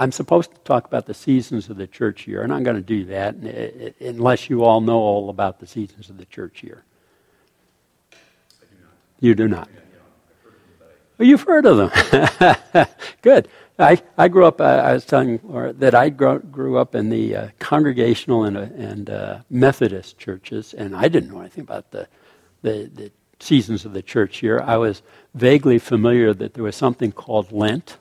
I'm supposed to talk about the seasons of the church year, and I'm going to do that unless you all know all about the seasons of the church year. Do not. you do not. Well, you've heard of them. Good. I, I grew up, uh, I was telling Laura that I grew, grew up in the uh, congregational and, uh, and uh, Methodist churches, and I didn't know anything about the, the, the seasons of the church year. I was vaguely familiar that there was something called Lent,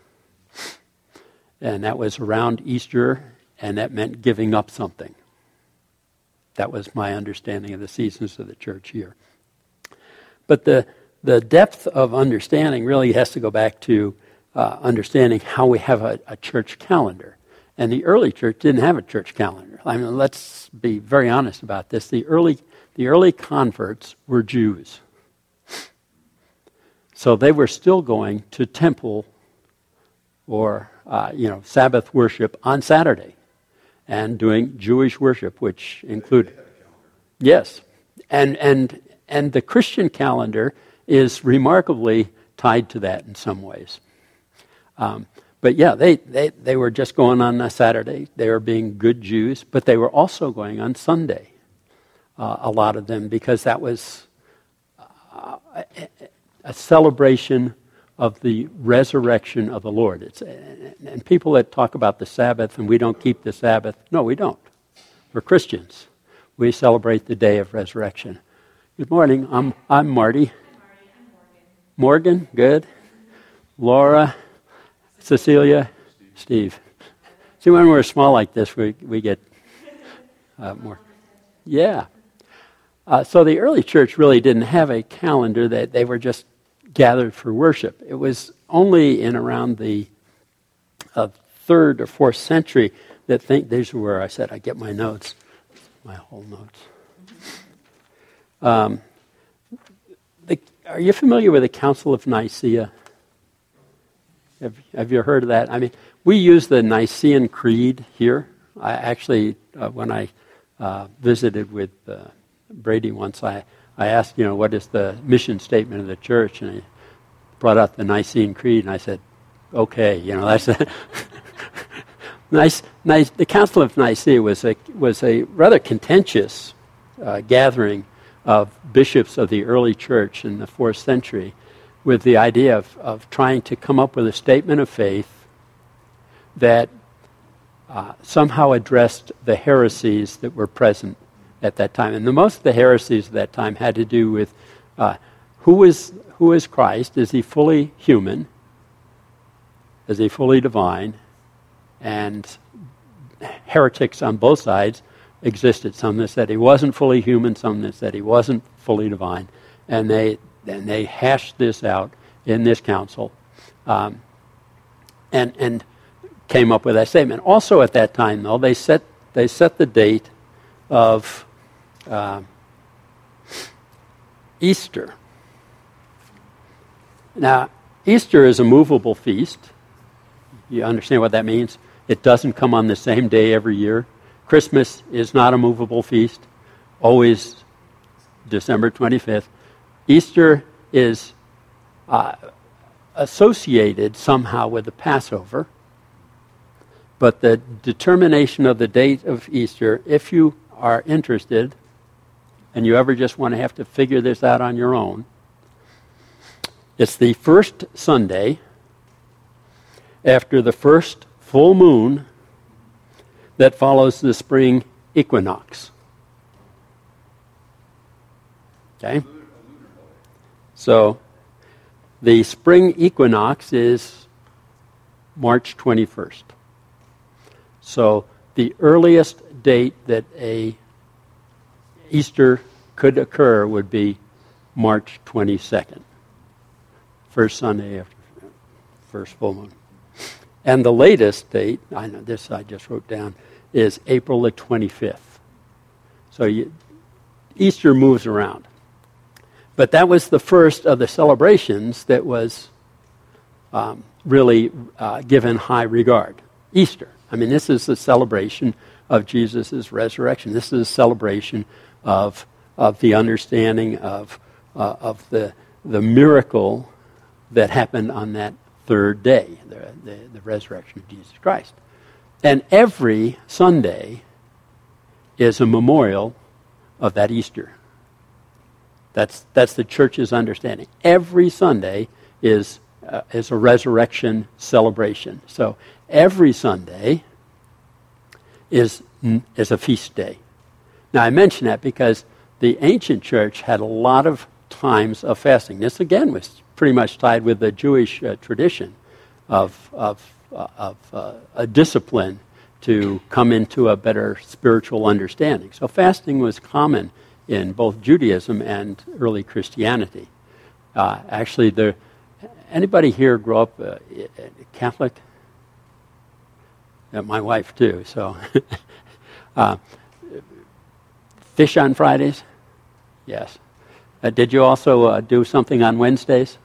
and that was around Easter, and that meant giving up something. That was my understanding of the seasons of the church year. But the, the depth of understanding really has to go back to uh, understanding how we have a, a church calendar. And the early church didn't have a church calendar. I mean, let's be very honest about this. The early, the early converts were Jews. So they were still going to temple or uh, you know Sabbath worship on Saturday, and doing Jewish worship, which included yes, and and and the Christian calendar is remarkably tied to that in some ways. Um, but yeah, they, they, they were just going on a Saturday. They were being good Jews, but they were also going on Sunday, uh, a lot of them, because that was uh, a celebration of the resurrection of the Lord. It's, and people that talk about the Sabbath and we don't keep the Sabbath, no, we don't. We're Christians. We celebrate the day of resurrection. Good morning. I'm, I'm Marty. Morgan. Good. Laura, Cecilia, Steve. See, when we're small like this, we, we get uh, more. Yeah. Uh, so the early church really didn't have a calendar that they were just gathered for worship. It was only in around the uh, third or fourth century that think these are where I said I get my notes, my whole notes. Um, the, are you familiar with the Council of Nicaea? Have, have, you heard of that? I mean, we use the Nicene Creed here. I actually, uh, when I uh, visited with uh, Brady once, I I asked, you know, what is the mission statement of the church? And he brought out the Nicene Creed, and I said, okay, you know, that's a nice, nice. The Council of Nicaea was a, was a rather contentious uh, gathering of bishops of the early church in the fourth century with the idea of, of trying to come up with a statement of faith that uh, somehow addressed the heresies that were present at that time. And the, most of the heresies of that time had to do with uh, who, is, who is Christ? Is he fully human? Is he fully divine? And heretics on both sides existed. Some that said he wasn't fully human, some that said he wasn't fully divine. And they, and they hashed this out in this council um, and, and came up with that statement. Also, at that time, though, they set, they set the date of uh, Easter. Now, Easter is a movable feast. You understand what that means? It doesn't come on the same day every year. Christmas is not a movable feast, always December 25th. Easter is uh, associated somehow with the Passover, but the determination of the date of Easter, if you are interested, and you ever just want to have to figure this out on your own, it's the first Sunday after the first full moon that follows the spring equinox. Okay? So the spring equinox is March 21st. So the earliest date that a Easter could occur would be March 22nd, first Sunday after first full moon. And the latest date, I know this I just wrote down, is April the 25th. So you, Easter moves around. But that was the first of the celebrations that was um, really uh, given high regard. Easter. I mean, this is the celebration of Jesus' resurrection. This is a celebration of, of the understanding of, uh, of the, the miracle that happened on that third day, the, the, the resurrection of Jesus Christ. And every Sunday is a memorial of that Easter. That's, that's the church's understanding. Every Sunday is, uh, is a resurrection celebration. So every Sunday is, is a feast day. Now, I mention that because the ancient church had a lot of times of fasting. This, again, was pretty much tied with the Jewish uh, tradition of, of, uh, of uh, a discipline to come into a better spiritual understanding. So, fasting was common in both Judaism and early Christianity. Uh, actually, there, anybody here grow up uh, Catholic? Yeah, my wife, too. So, uh, fish on Fridays? Yes. Uh, did you also uh, do something on Wednesdays? Ash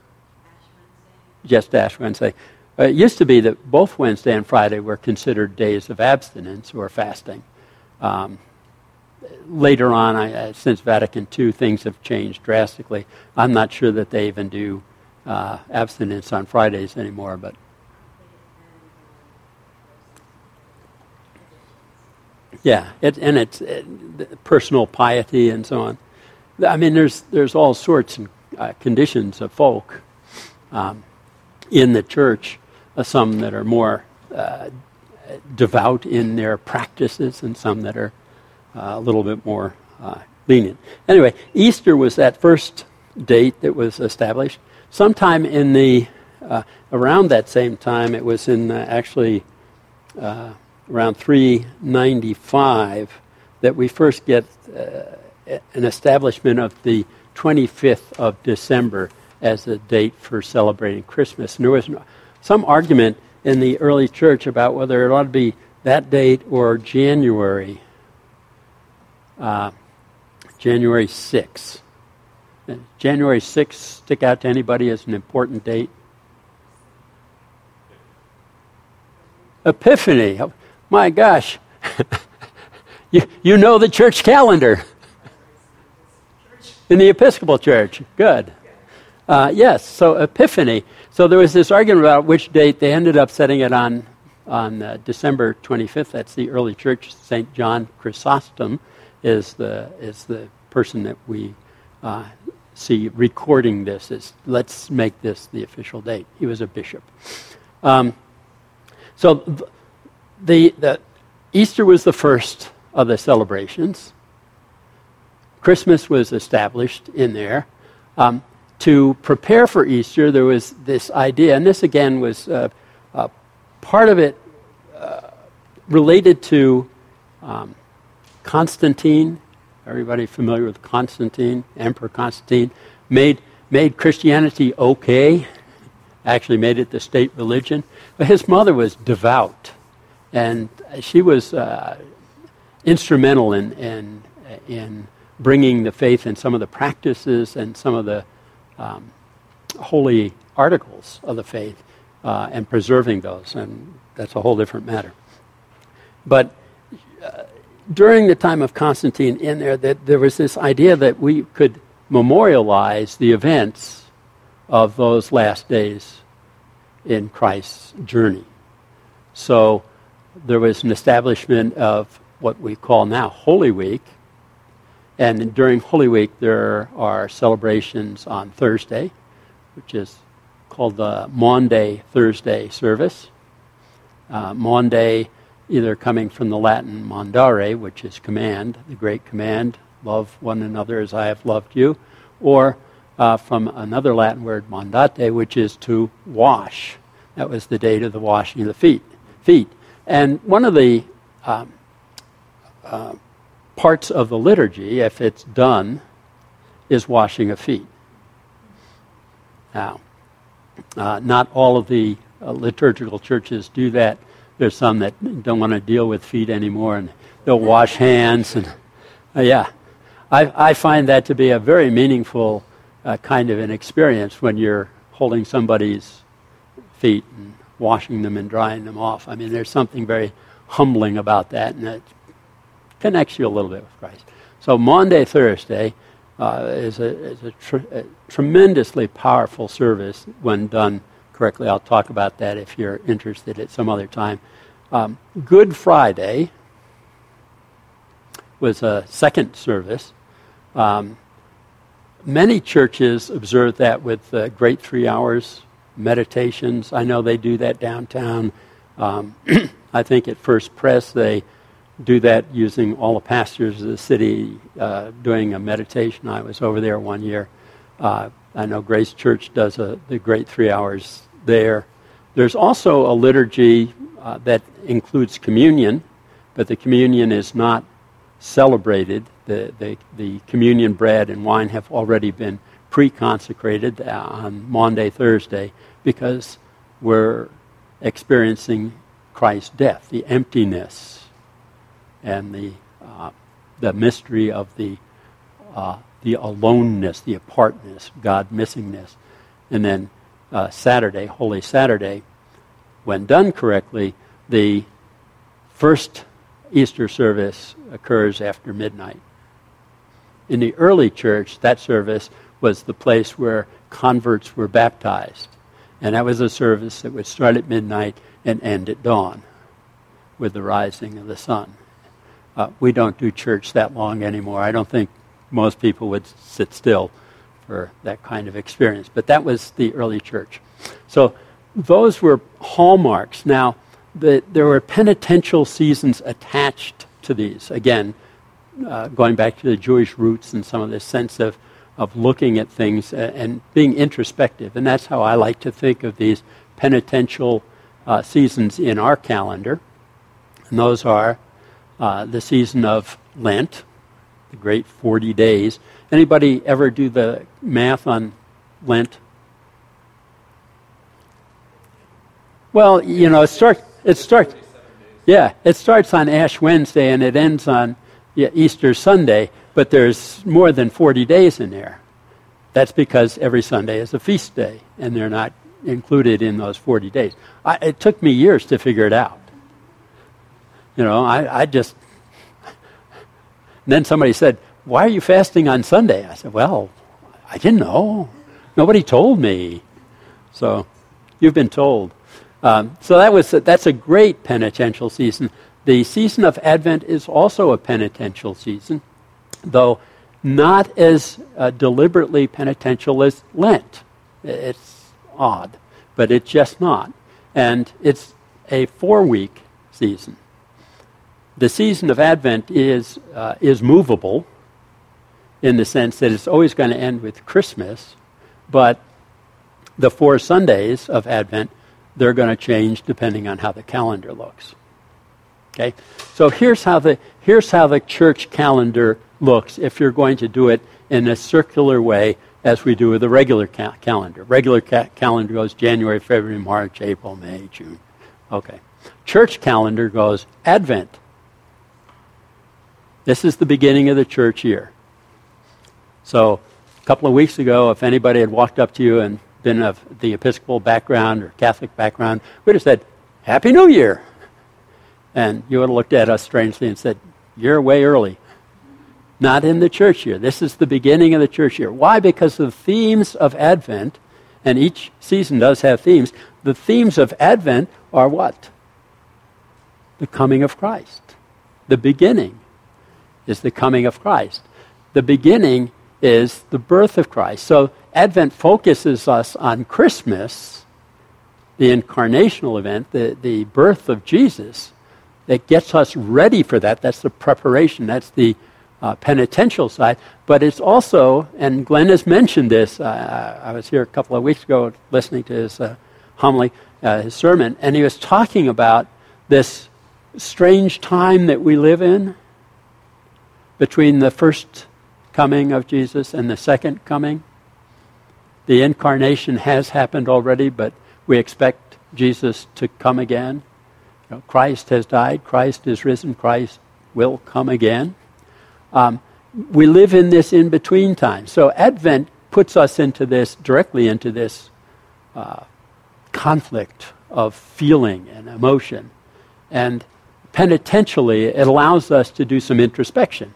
Wednesday. Just Ash Wednesday. Uh, it used to be that both Wednesday and Friday were considered days of abstinence or fasting. Um, later on, I, uh, since Vatican II, things have changed drastically. I'm not sure that they even do uh, abstinence on Fridays anymore, but yeah, it, and it's it, personal piety and so on. I mean, there's there's all sorts of uh, conditions of folk um, in the church. Uh, some that are more uh, devout in their practices, and some that are uh, a little bit more uh, lenient. Anyway, Easter was that first date that was established. Sometime in the uh, around that same time, it was in actually around 395 that we first get an establishment of the 25th of December as a date for celebrating Christmas. And there was some argument in the early church about whether it ought to be that date or January, uh, January 6th. January 6th stick out to anybody as an important date? Epiphany. My gosh. you, you know the church calendar in the Episcopal Church. Good. Uh, yes, so Epiphany. So there was this argument about which date. They ended up setting it on on uh, December 25th. That's the early church. St. John Chrysostom is the is the person that we uh, see recording this. Is let's make this the official date. He was a bishop. Um, so the the Easter was the first of the celebrations. Christmas was established in there. Um, to prepare for Easter, there was this idea, and this again was uh, uh, part of it uh, related to um, Constantine. Everybody familiar with Constantine? Emperor Constantine made made Christianity okay. Actually, made it the state religion. But his mother was devout, and she was uh, instrumental in in in bringing the faith and some of the practices and some of the um, holy articles of the faith uh, and preserving those. And that's a whole different matter. But uh, during the time of Constantine, in there, that there was this idea that we could memorialize the events of those last days in Christ's journey. So there was an establishment of what we call now Holy Week, and during Holy Week, there are celebrations on Thursday, which is called the Maundy Thursday service. Uh, either coming from the Latin mandare, which is command, the great command, love one another as I have loved you, or uh, from another Latin word, mandate, which is to wash. That was the date of the washing of the feet. Feet, and one of the um, uh, parts of the liturgy, if it's done, is washing of feet. Now, uh, not all of the uh, liturgical churches do that. There's some that don't want to deal with feet anymore, and they'll wash hands. And uh, yeah, I, I, find that to be a very meaningful uh, kind of an experience when you're holding somebody's feet and washing them and drying them off. I mean, there's something very humbling about that, and it connects you a little bit with Christ. So Maundy, Thursday uh, is, a, is a, tr- a, tremendously powerful service when done correctly. I'll talk about that if you're interested at some other time. Um, Good Friday was a second service. Um, many churches observe that with uh, great three hours meditations. I know they do that downtown. Um, I think at First Pres they do that using all the pastors of the city uh, doing a meditation. I was over there one year. Uh, I know Grace Church does a, the great three hours there. There's also a liturgy uh, that includes communion, but the communion is not celebrated. The, the, the communion bread and wine have already been pre consecrated on Maundy, Thursday, because we're experiencing Christ's death, the emptiness and the, uh, the mystery of the, uh, the aloneness, the apartness, God missingness. And then uh, Saturday, Holy Saturday, when done correctly, the first Easter service occurs after midnight. In the early church, that service was the place where converts were baptized. And that was a service that would start at midnight and end at dawn with the rising of the sun. Uh, we don't do church that long anymore. I don't think most people would sit still for that kind of experience. But that was the early church. So those were hallmarks. Now, the, there were penitential seasons attached to these. Again, uh, going back to the Jewish roots and some of this sense of, of looking at things and, being introspective. And that's how I like to think of these penitential uh, seasons in our calendar. And those are uh, the season of Lent, the great 40 days. Anybody ever do the math on Lent? Well, you know, it starts. It starts. Yeah, it starts on Ash Wednesday and it ends on yeah, Easter Sunday. But there's more than 40 days in there. That's because every Sunday is a feast day, and they're not included in those 40 days. I, it took me years to figure it out. You know, I, I just. then somebody said, Why are you fasting on Sunday? I said, Well, I didn't know. Nobody told me. So, you've been told. Um, so that was that's a great penitential season. The season of Advent is also a penitential season, though not as uh, deliberately penitential as Lent. It's odd, but it's just not. And it's a four week season the season of Advent is, uh, is movable in the sense that it's always going to end with Christmas, but the four Sundays of Advent, they're going to change depending on how the calendar looks. Okay? So here's how the, here's how the church calendar looks if you're going to do it in a circular way as we do with a regular ca- calendar. Regular ca- calendar goes January, February, March, April, May, June. Okay. Church calendar goes Advent, this is the beginning of the church year. So, a couple of weeks ago, if anybody had walked up to you and been of the Episcopal background or Catholic background, we'd have said, Happy New Year. And you would have looked at us strangely and said, You're way early. Not in the church year. This is the beginning of the church year. Why? Because the themes of Advent, and each season does have themes, the themes of Advent are what? The coming of Christ, the beginning is the coming of Christ. The beginning is the birth of Christ. So Advent focuses us on Christmas, the incarnational event, the, the birth of Jesus, that gets us ready for that. That's the preparation, that's the uh, penitential side. But it's also, and Glenn has mentioned this, uh, I was here a couple of weeks ago listening to his uh, homily, uh, his sermon, and he was talking about this strange time that we live in between the first coming of Jesus and the second coming. The incarnation has happened already, but we expect Jesus to come again. You know, Christ has died, Christ is risen, Christ will come again. Um, we live in this in between time. So Advent puts us into this, directly into this uh, conflict of feeling and emotion. And penitentially, it allows us to do some introspection.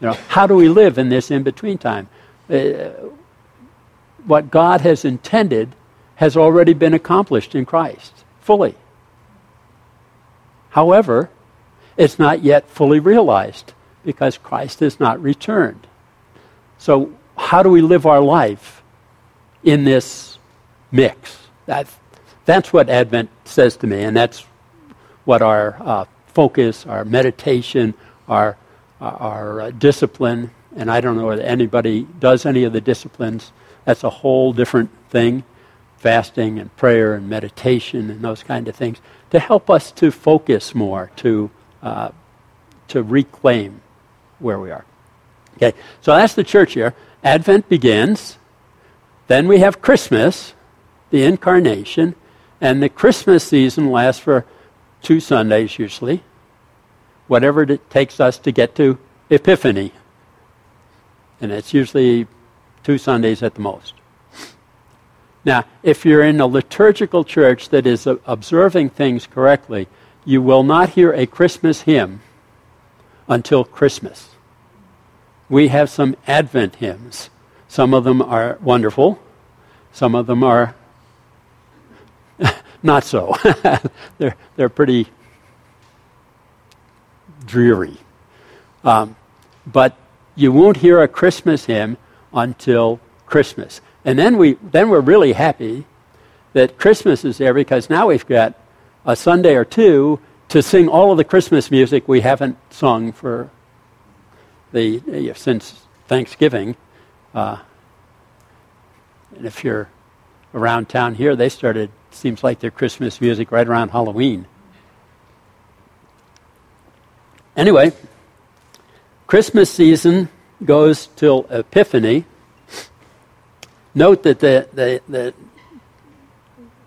You know, how do we live in this in between time? Uh, what God has intended has already been accomplished in Christ fully. However, it's not yet fully realized because Christ has not returned. So, how do we live our life in this mix? That, that's what Advent says to me, and that's what our uh, focus, our meditation, our, our uh, discipline, and I don't know whether anybody does any of the disciplines. That's a whole different thing fasting and prayer and meditation and those kind of things to help us to focus more, to, uh, to reclaim where we are. Okay, so that's the church year. Advent begins. Then we have Christmas, the incarnation, and the Christmas season lasts for two Sundays usually, whatever it takes us to get to Epiphany. And it's usually two Sundays at the most. Now, if you're in a liturgical church that is observing things correctly, you will not hear a Christmas hymn until Christmas. We have some Advent hymns. Some of them are wonderful, some of them are not so. they're, they're pretty dreary. Um, but you won't hear a Christmas hymn until Christmas. And then, we, then we're really happy that Christmas is there because now we've got a Sunday or two to sing all of the Christmas music we haven't sung for the since Thanksgiving. Uh, and if you're around town here, they started seems like their Christmas music right around Halloween. Anyway, Christmas season goes till Epiphany. Note that the, the, the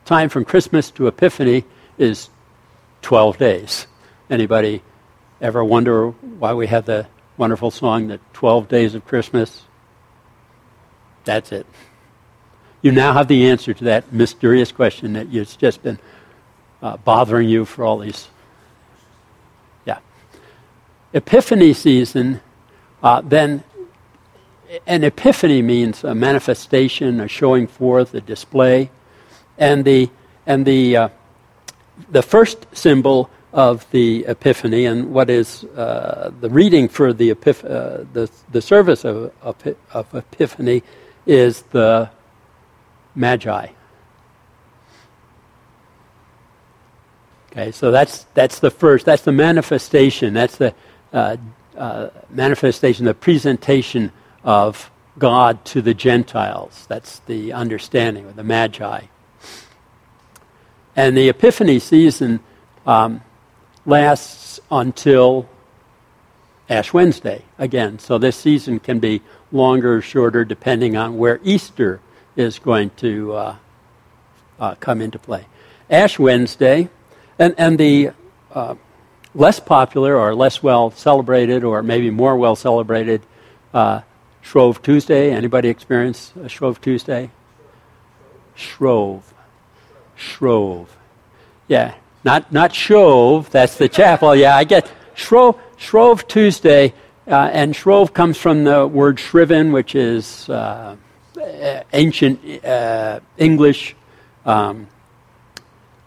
time from Christmas to Epiphany is 12 days. Anybody ever wonder why we have the wonderful song, The 12 Days of Christmas? That's it. You now have the answer to that mysterious question that has just been uh, bothering you for all these. Yeah. Epiphany season, uh, then an epiphany means a manifestation, a showing forth, a display, and the and the uh, the first symbol of the epiphany and what is uh, the reading for the epiph- uh, the the service of, of, of epiphany is the magi. Okay, so that's that's the first. That's the manifestation. That's the uh, uh, manifestation, the presentation of God to the Gentiles. That's the understanding of the Magi. And the Epiphany season um, lasts until Ash Wednesday again. So this season can be longer or shorter depending on where Easter is going to uh, uh, come into play. Ash Wednesday, and, and the uh, less popular or less well celebrated or maybe more well celebrated uh, Shrove Tuesday. Anybody experience Shrove Tuesday? Shrove. Shrove. Yeah, not not Shrove. That's the chapel. Yeah, I get Shrove. Shrove Tuesday, uh, and Shrove comes from the word shriven, which is uh, ancient uh, English. Um,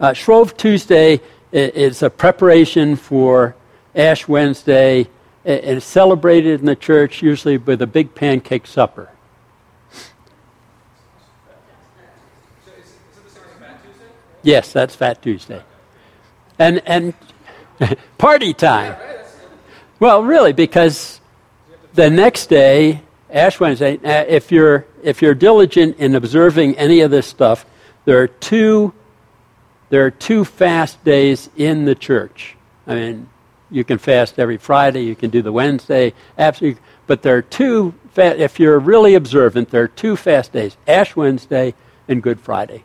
uh, Shrove Tuesday is a preparation for Ash Wednesday and it's celebrated in the church usually with a big pancake supper. Yes, that's Fat Tuesday. And, and party time. Well, really, because the next day, Ash Wednesday, uh, if you're, if you're diligent in observing any of this stuff, there are two, there are two fast days in the church. I mean, you can fast every Friday, you can do the Wednesday, absolutely. But there are two, if you're really observant, there are two fast days Ash Wednesday and Good Friday.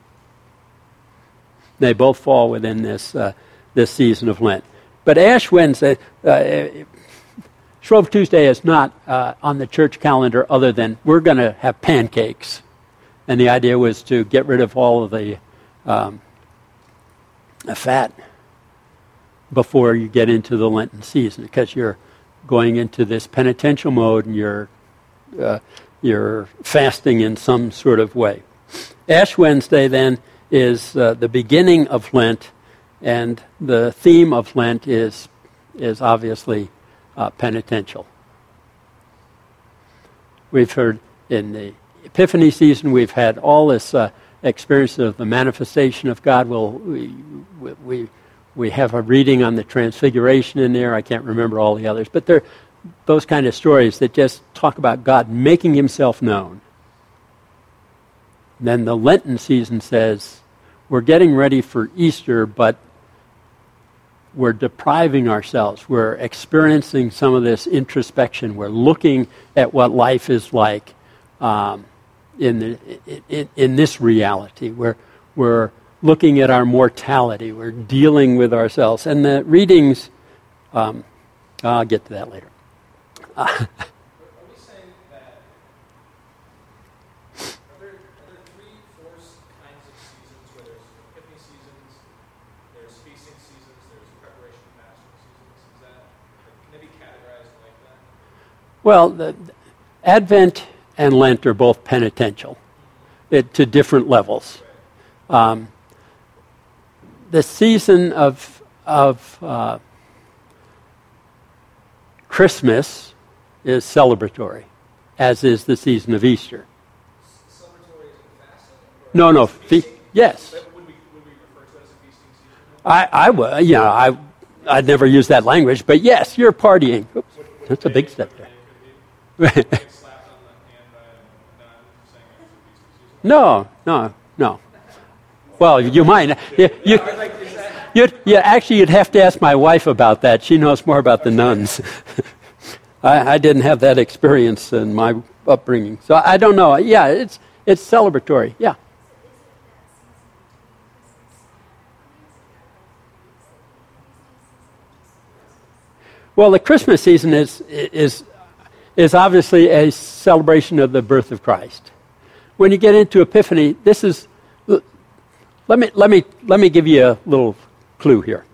They both fall within this, uh, this season of Lent. But Ash Wednesday, uh, Shrove Tuesday is not uh, on the church calendar other than we're going to have pancakes. And the idea was to get rid of all of the, um, the fat before you get into the Lenten season because you're going into this penitential mode and you're, uh, you're fasting in some sort of way. Ash Wednesday then is uh, the beginning of Lent, and the theme of Lent is, is obviously uh, penitential. We've heard in the Epiphany season, we've had all this uh, experience of the manifestation of God. We'll, we, we, we have a reading on the Transfiguration in there. I can't remember all the others, but they're those kind of stories that just talk about God making himself known. Then the Lenten season says, we're getting ready for Easter, but we're depriving ourselves. We're experiencing some of this introspection. We're looking at what life is like um, in, the, in, in, this reality. We're, we're looking at our mortality. We're dealing with ourselves. And the readings, um, I'll get to that later. Well, the, Advent and Lent are both penitential it, to different levels. Um, the season of, of uh, Christmas is celebratory, as is the season of Easter. No, no. Fe- yes. I, I would, you know, I, I'd never use that language, but yes, you're partying. Oops, that's a big step there. No, no, no. Well, you might. You, you, you'd, you, actually, you'd have to ask my wife about that. She knows more about the nuns. I, I, didn't have that experience in my upbringing, so I don't know. Yeah, it's it's celebratory. Yeah. Well, the Christmas season is is is obviously a celebration of the birth of Christ. When you get into Epiphany, this is, let me, let me, let me give you a little clue here.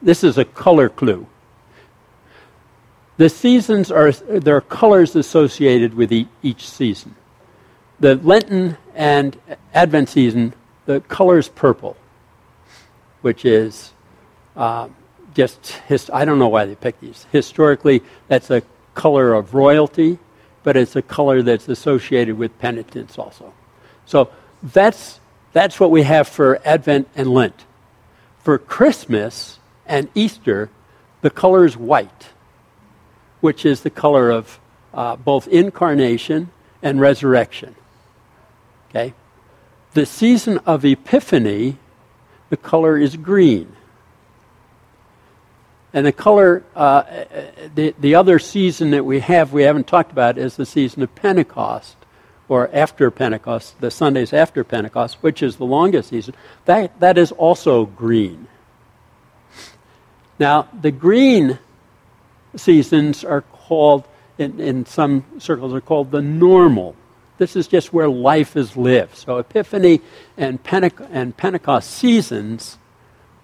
This is a color clue. The seasons are, there are colors associated with each season. The Lenten and Advent season, the color is purple, which is uh, just, I don't know why they picked these. Historically, that's a color of royalty, but it's a color that's associated with penitence also. So that's, that's what we have for Advent and Lent. For Christmas and Easter, the color is white, which is the color of uh, both incarnation and resurrection. Okay? The season of Epiphany, the color is green. And the color, uh, the, the other season that we have, we haven't talked about, is the season of Pentecost, or after Pentecost, the Sundays after Pentecost, which is the longest season. That, that is also green. Now, the green seasons are called, in, in some circles, are called the normal. This is just where life is lived. So, Epiphany and, Pente- and Pentecost seasons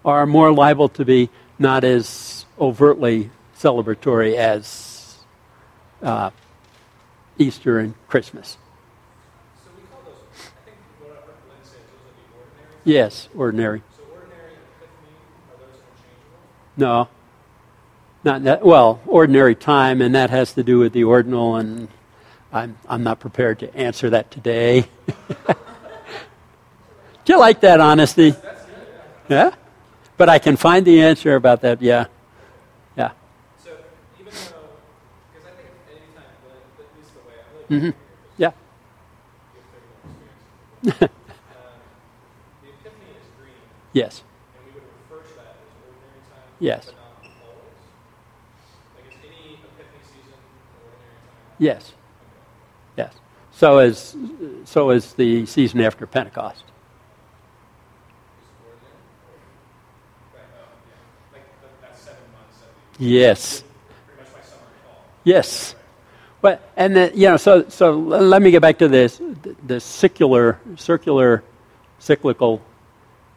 are more liable to be not as overtly celebratory as uh, Easter and Christmas. So those, think said, those are the ordinary? Yes, ordinary. So ordinary and epiphany, are those interchangeable? No. Not that, well, ordinary time, and that has to do with the ordinal, and I'm, I'm not prepared to answer that today. Do you like that honesty? Yeah? But I can find the answer about that, yeah. Yeah. So even though, because I think anytime, at least the way I live, mm-hmm. yeah. um, the epiphany is green. Yes. And we would refer to that as ordinary time. Yes. But not always. Like is any epiphany season ordinary time? Yes. Yes. So is so is the season after Pentecost. Yes. Yes. Well, and the, you know, so so let me get back to this the circular circular cyclical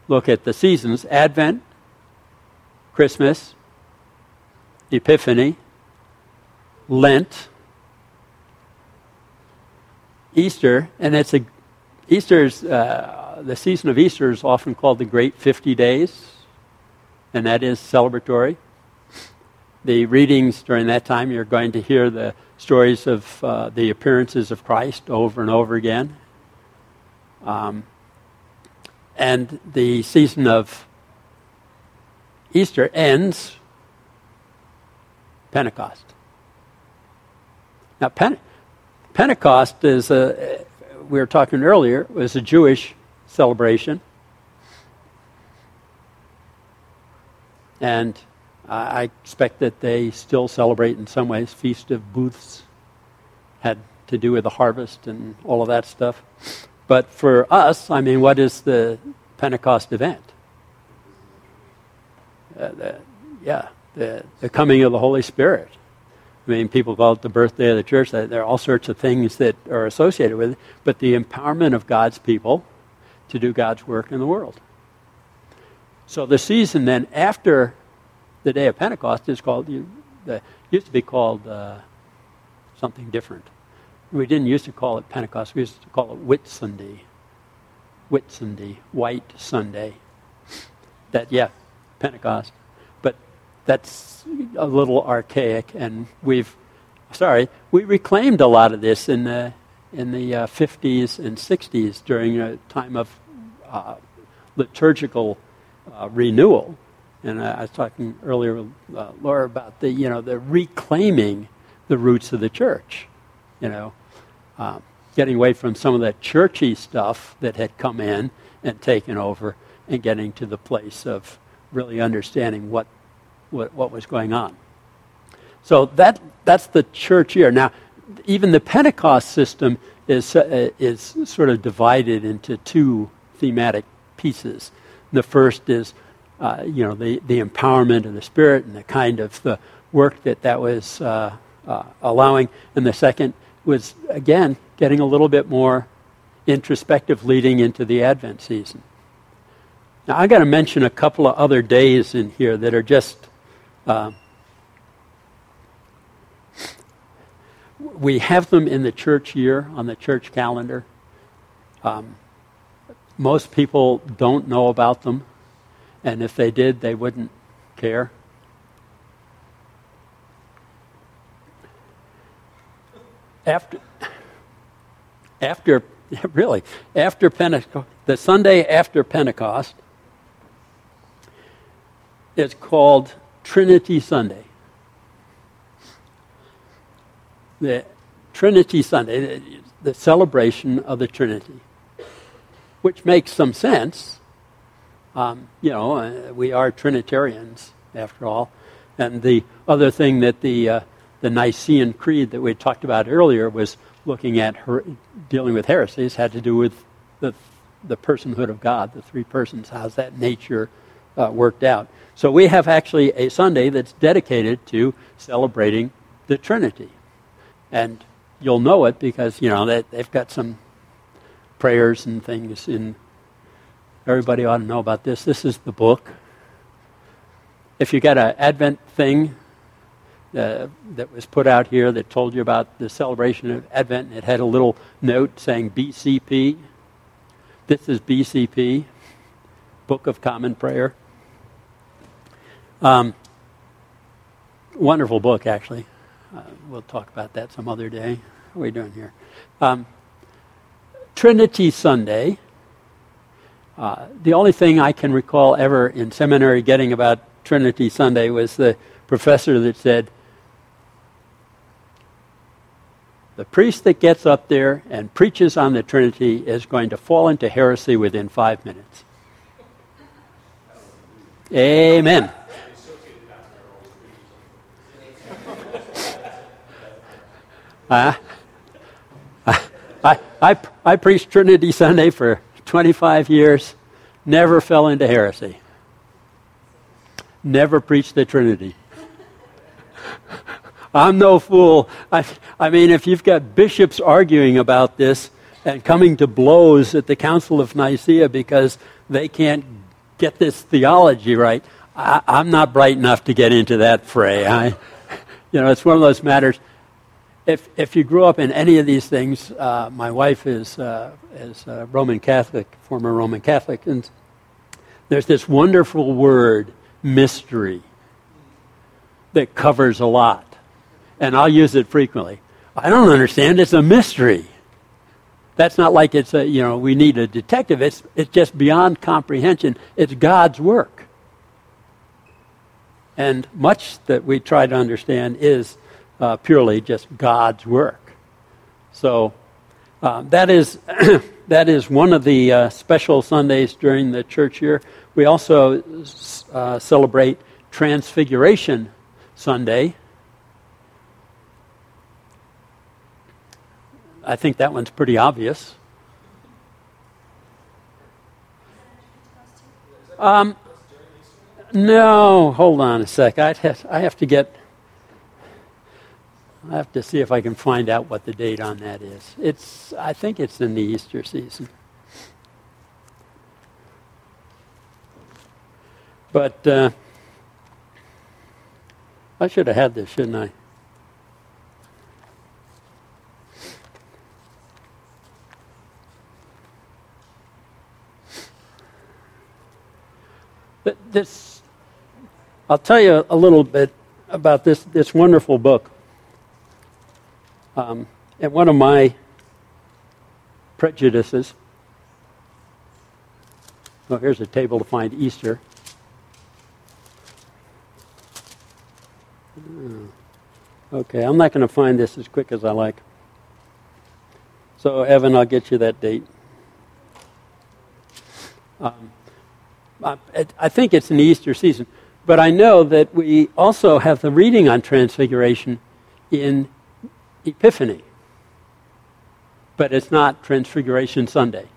look at the seasons: Advent, Christmas, Epiphany, Lent, Easter, and it's a Easter's uh, the season of Easter is often called the Great Fifty Days and that is celebratory. The readings during that time, you're going to hear the stories of uh, the appearances of Christ over and over again. Um, and the season of Easter ends Pentecost. Now, Pente- Pentecost is a, we were talking earlier, was a Jewish celebration. And I expect that they still celebrate in some ways. Feast of Booths had to do with the harvest and all of that stuff. But for us, I mean, what is the Pentecost event? Uh, the, yeah, the, the coming of the Holy Spirit. I mean, people call it the birthday of the church. There are all sorts of things that are associated with it, but the empowerment of God's people to do God's work in the world. So the season then after the day of Pentecost is called, used to be called uh, something different. We didn't used to call it Pentecost. We used to call it Whit Sunday. Whit Sunday, White Sunday. That, yeah, Pentecost. But that's a little archaic, and we've, sorry, we reclaimed a lot of this in the, in the uh, 50s and 60s during a time of uh, liturgical uh, renewal. And I, I, was talking earlier with uh, Laura about the, you know, the reclaiming the roots of the church you know, um, getting away from some of that churchy stuff that had come in and taken over and getting to the place of really understanding what, what, what was going on. So that, that's the church year. Now, even the Pentecost system is, uh, is sort of divided into two thematic pieces. The first is, uh, you know, the, the empowerment of the Spirit and the kind of the work that that was uh, uh allowing. And the second was, again, getting a little bit more introspective leading into the Advent season. Now, I've got to mention a couple of other days in here that are just. Uh, we have them in the church year on the church calendar. Um, most people don't know about them, and if they did, they wouldn't care. after, after really, after Pentecost, the Sunday after Pentecost is called Trinity Sunday. The Trinity Sunday, the celebration of the Trinity, which makes some sense. Um, you know, uh, we are Trinitarians after all. And the other thing that the uh, the Nicene Creed that we talked about earlier was looking at her, dealing with heresies, had to do with the, the personhood of God, the three persons, how's that nature uh, worked out. So we have actually a Sunday that's dedicated to celebrating the Trinity. And you'll know it because, you know, they, they've got some prayers and things in. Everybody ought to know about this. This is the book. If you got an Advent thing, uh, that was put out here that told you about the celebration of Advent. and It had a little note saying BCP. This is BCP, Book of Common Prayer. Um, wonderful book, actually. Uh, we'll talk about that some other day. What are we doing here? Um, Trinity Sunday. Uh, the only thing I can recall ever in seminary getting about Trinity Sunday was the professor that said, the priest that gets up there and preaches on the Trinity is going to fall into heresy within five minutes. Amen. Uh, I, I, I preached Trinity Sunday for 25 years, never fell into heresy, never preached the Trinity. I'm no fool. I, I mean, if you've got bishops arguing about this and coming to blows at the Council of Nicaea because they can't get this theology right, I, am not bright enough to get into that fray. I, you know, it's one of those matters. If, if you grew up in any of these things, uh, my wife is, uh, is Roman Catholic, former Roman Catholic, and there's this wonderful word, mystery that covers a lot. And I'll use it frequently. I don't understand. It's a mystery. That's not like it's a, you know, we need a detective. It's, it's just beyond comprehension. It's God's work. And much that we try to understand is uh, purely just God's work. So uh, that, is, that is one of the uh, special Sundays during the church year. We also uh, celebrate Transfiguration Sunday. I think that one's pretty obvious. Um, no, hold on a sec. i have, I have to get. I have to see if I can find out what the date on that is. It's. I think it's in the Easter season. But uh, I should have had this, shouldn't I? But this, I'll tell you a little bit about this, this wonderful book. Um, and one of my prejudices. Well, here's a table to find Easter. Okay, I'm not going to find this as quick as I like. So, Evan, I'll get you that date. Um, I think it's in the Easter season. But I know that we also have the reading on Transfiguration in Epiphany. But it's not Transfiguration Sunday.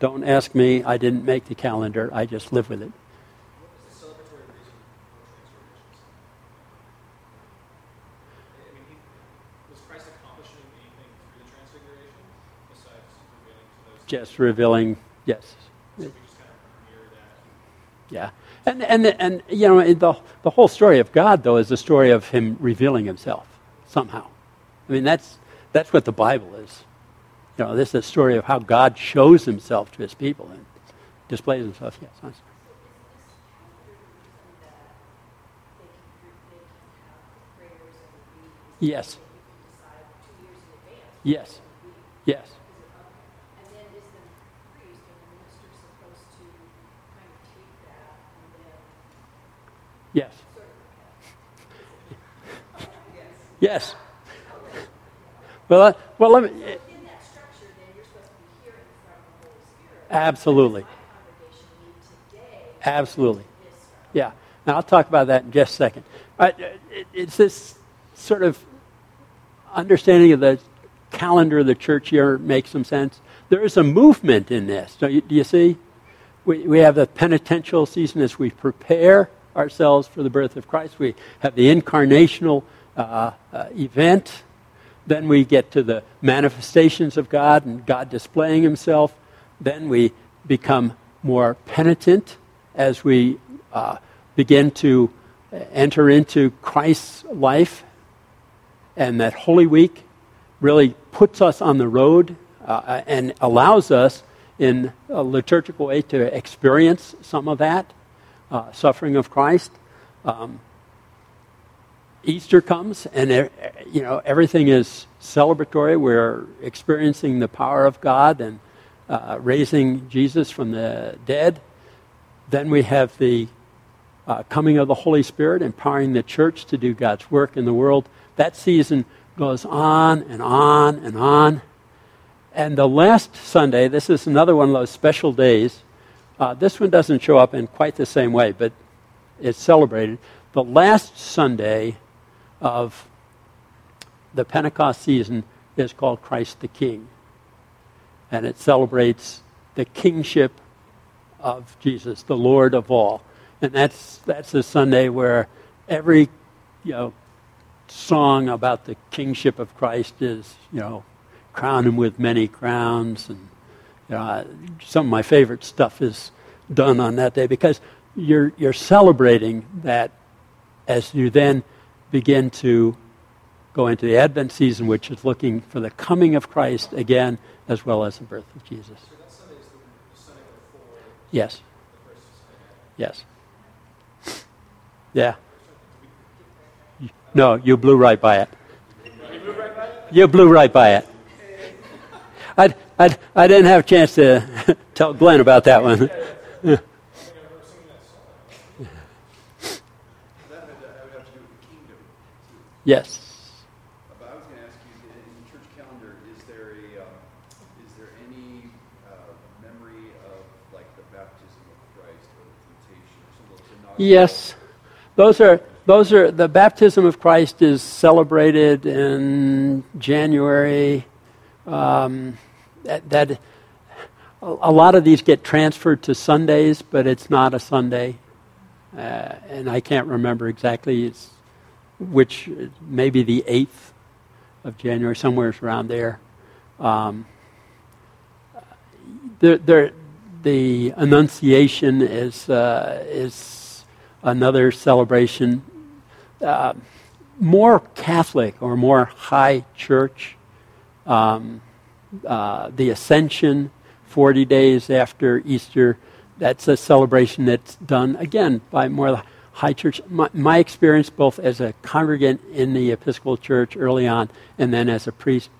Don't ask me. I didn't make the calendar. I just live with it. What is the celebratory reason for Transfiguration Sunday? So we just revealing, yes, yeah. And, and, and you know, the, the whole story of God, though, is the story of him revealing himself somehow. I mean, that's, that's what the Bible is. You know, this is a story of how God shows himself to his people and displays himself. Yes. Yes. Yes. Yes. Yes. Yes. Well, uh, well, let me. Absolutely. Absolutely. Yeah. Now I'll talk about that in just a second. Uh, it's this sort of understanding of the calendar of the church year makes some sense. There is a movement in this. Do you, do you see? We, we have the penitential season as we prepare ourselves for the birth of Christ. We have the incarnational uh, uh, event. Then we get to the manifestations of God and God displaying himself. Then we become more penitent as we uh, begin to enter into Christ's life. And that Holy Week really puts us on the road uh, and allows us in a liturgical way to experience some of that uh, suffering of Christ. Um, Easter comes, and you know everything is celebratory. We're experiencing the power of God and uh, raising Jesus from the dead. Then we have the uh, coming of the Holy Spirit, empowering the church to do God's work in the world. That season goes on and on and on. And the last Sunday, this is another one of those special days uh, this one doesn't show up in quite the same way, but it's celebrated. The last Sunday of the Pentecost season is called Christ the King. And it celebrates the kingship of Jesus, the Lord of all. And that's, that's the Sunday where every you know, song about the kingship of Christ is, you know, crown him with many crowns and you know, some of my favorite stuff is done on that day because you're, you're celebrating that as you then begin to go into the Advent season, which is looking for the coming of Christ again, as well as the birth of Jesus. So that Sunday is the, Sunday before yes. Yes. Yeah. No, you blew right by it. You blew right by it. I, I, I didn't have a chance to tell Glenn about that one. Yes. But I was going to ask you, in the church calendar, is there a, um, is there any uh, memory of like the baptism of Christ or the temptation or some of those inaugural- Yes. Those are those are the baptism of Christ is celebrated in January. Um, that, that a a lot of these get transferred to Sundays, but it's not a Sunday, uh, and I can't remember exactly it's which maybe the eighth of January, somewhere around there. Um, there, there, the Annunciation is uh, is another celebration, uh, more Catholic or more high church. Um, uh, the Ascension, 40 days after Easter, that's a celebration that's done again by more high church. My, my experience, both as a congregant in the Episcopal Church early on and then as a priest,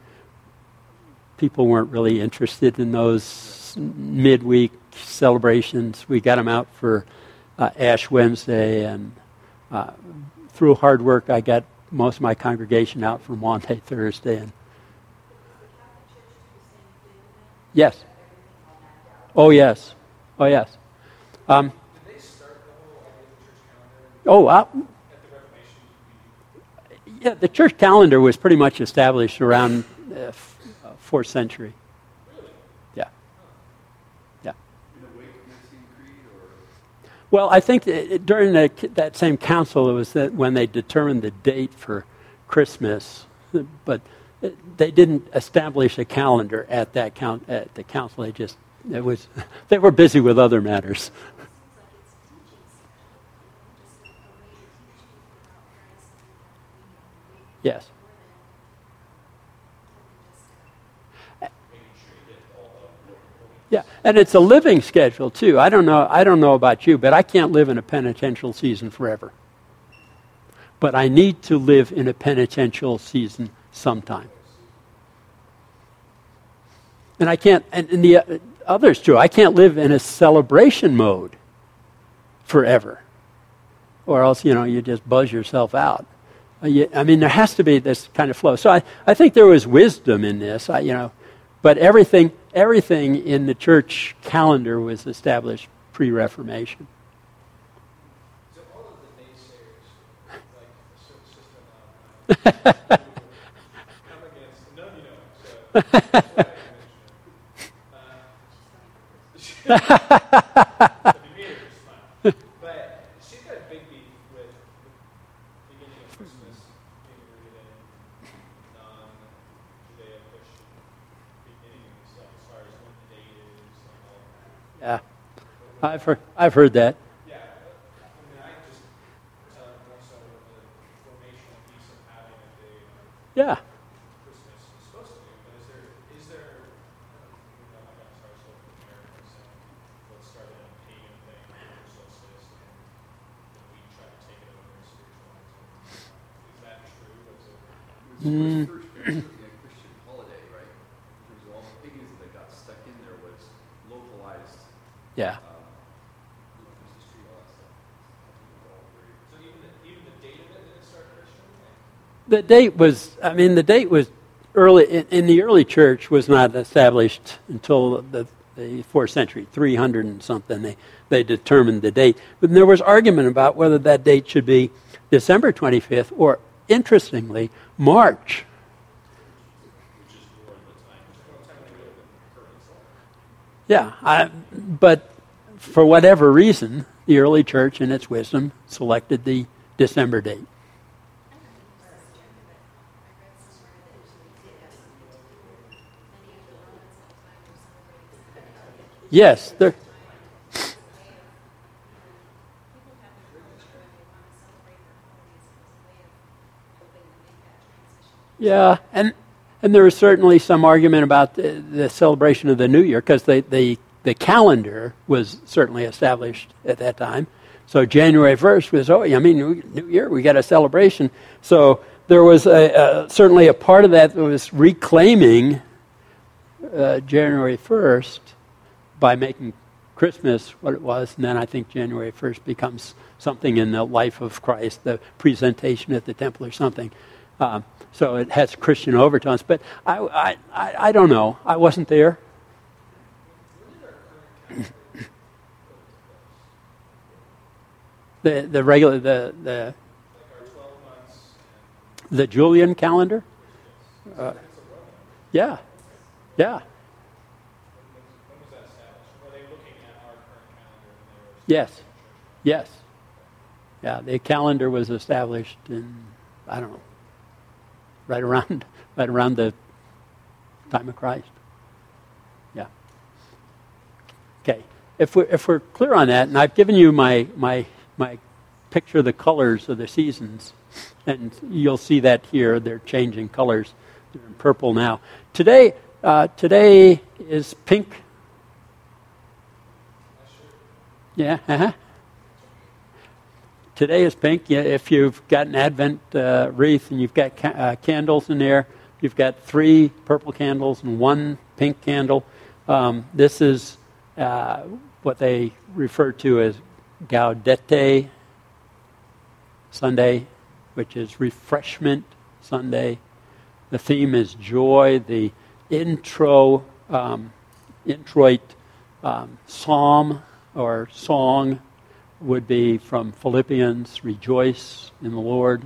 people weren't really interested in those midweek celebrations. We got them out for uh, Ash Wednesday, and uh, through hard work, I got most of my congregation out for Maundy Thursday. And yes. Oh yes. Oh yes. Um, Did they start the whole idea of the church calendar oh, uh, the yeah. The church calendar was pretty much established around uh, uh, fourth century. Yeah. Yeah. In the wake of Nicene Creed or? Well, I think that during the, that same council, it was that when they determined the date for Christmas, but they didn't establish a calendar at that count at the council. They just it was they were busy with other matters. Yes. Yeah, and it's a living schedule too. I don't know. I don't know about you, but I can't live in a penitential season forever. But I need to live in a penitential season sometime. And I can't. And, and the uh, others too. I can't live in a celebration mode forever, or else you know you just buzz yourself out. Uh, I mean, there has to be this kind of flow. So I, I think there was wisdom in this. I, you know, but everything everything in the church calendar was established pre-Reformation. So all of the naysayers, like the ser- system now, come against, none you know, so that's why I mentioned it. Uh, the meter is fine. But she's got a big beef with the beginning of Christmas being rooted in non-Judeo-Christian beginning and stuff, as far as when the date is and all of that. Yeah, I've heard, I've heard that. Yeah, I mean, I just, uh, more so the formational piece of having a day on Yeah. Christmas is supposed to be, but is there, is there, uh, you know, I'm not sorry, so Americans saying, let's start a pagan thing, or solstice, and then we try to take it over and spiritualize it. Is that true? Was it? It Mm. was first, first a Christian holiday, right? In terms of all the paganism that got stuck in there was localized, Yeah. um, you know, Christmas tree, all that stuff. I think it was all very- So even the, even the date of it didn't start Christian? Like, The date was, I mean, the date was early, in, in the early church was not established until the, the fourth century, 300 and something. They, they determined the date. But there was argument about whether that date should be December 25th or, interestingly, March. Yeah, I, but for whatever reason, the early church, in its wisdom, selected the December date. Yes, there, yeah, and and there is certainly some argument about the, the celebration of the New Year because the, the the calendar was certainly established at that time. So January 1st was, oh, I mean, New Year, we got a celebration. So there was a, certainly a part of that that was reclaiming uh, January 1st by making Christmas what it was, and then I think January 1st becomes something in the life of Christ, the presentation at the temple or something. Um, so it has Christian overtones. But I, I, I, I don't know. I wasn't there. the the regular the the the Julian calendar. Uh, yeah, yeah. Yes, yes, yeah. The calendar was established in I don't know, right around right around the time of Christ. Yeah. Okay. If we're if we're clear on that, and I've given you my my my picture of the colors of the seasons, and you'll see that here. They're changing colors. They're in purple now. Today, uh, today is pink. Yeah. Uh-huh. Today is pink. If you've got an Advent uh, wreath and you've got ca- uh, candles in there, you've got three purple candles and one pink candle. Um, this is uh, what they refer to as Gaudete Sunday, which is Refreshment Sunday. The theme is joy. The intro, um, introit um, psalm or song would be from Philippians Rejoice in the Lord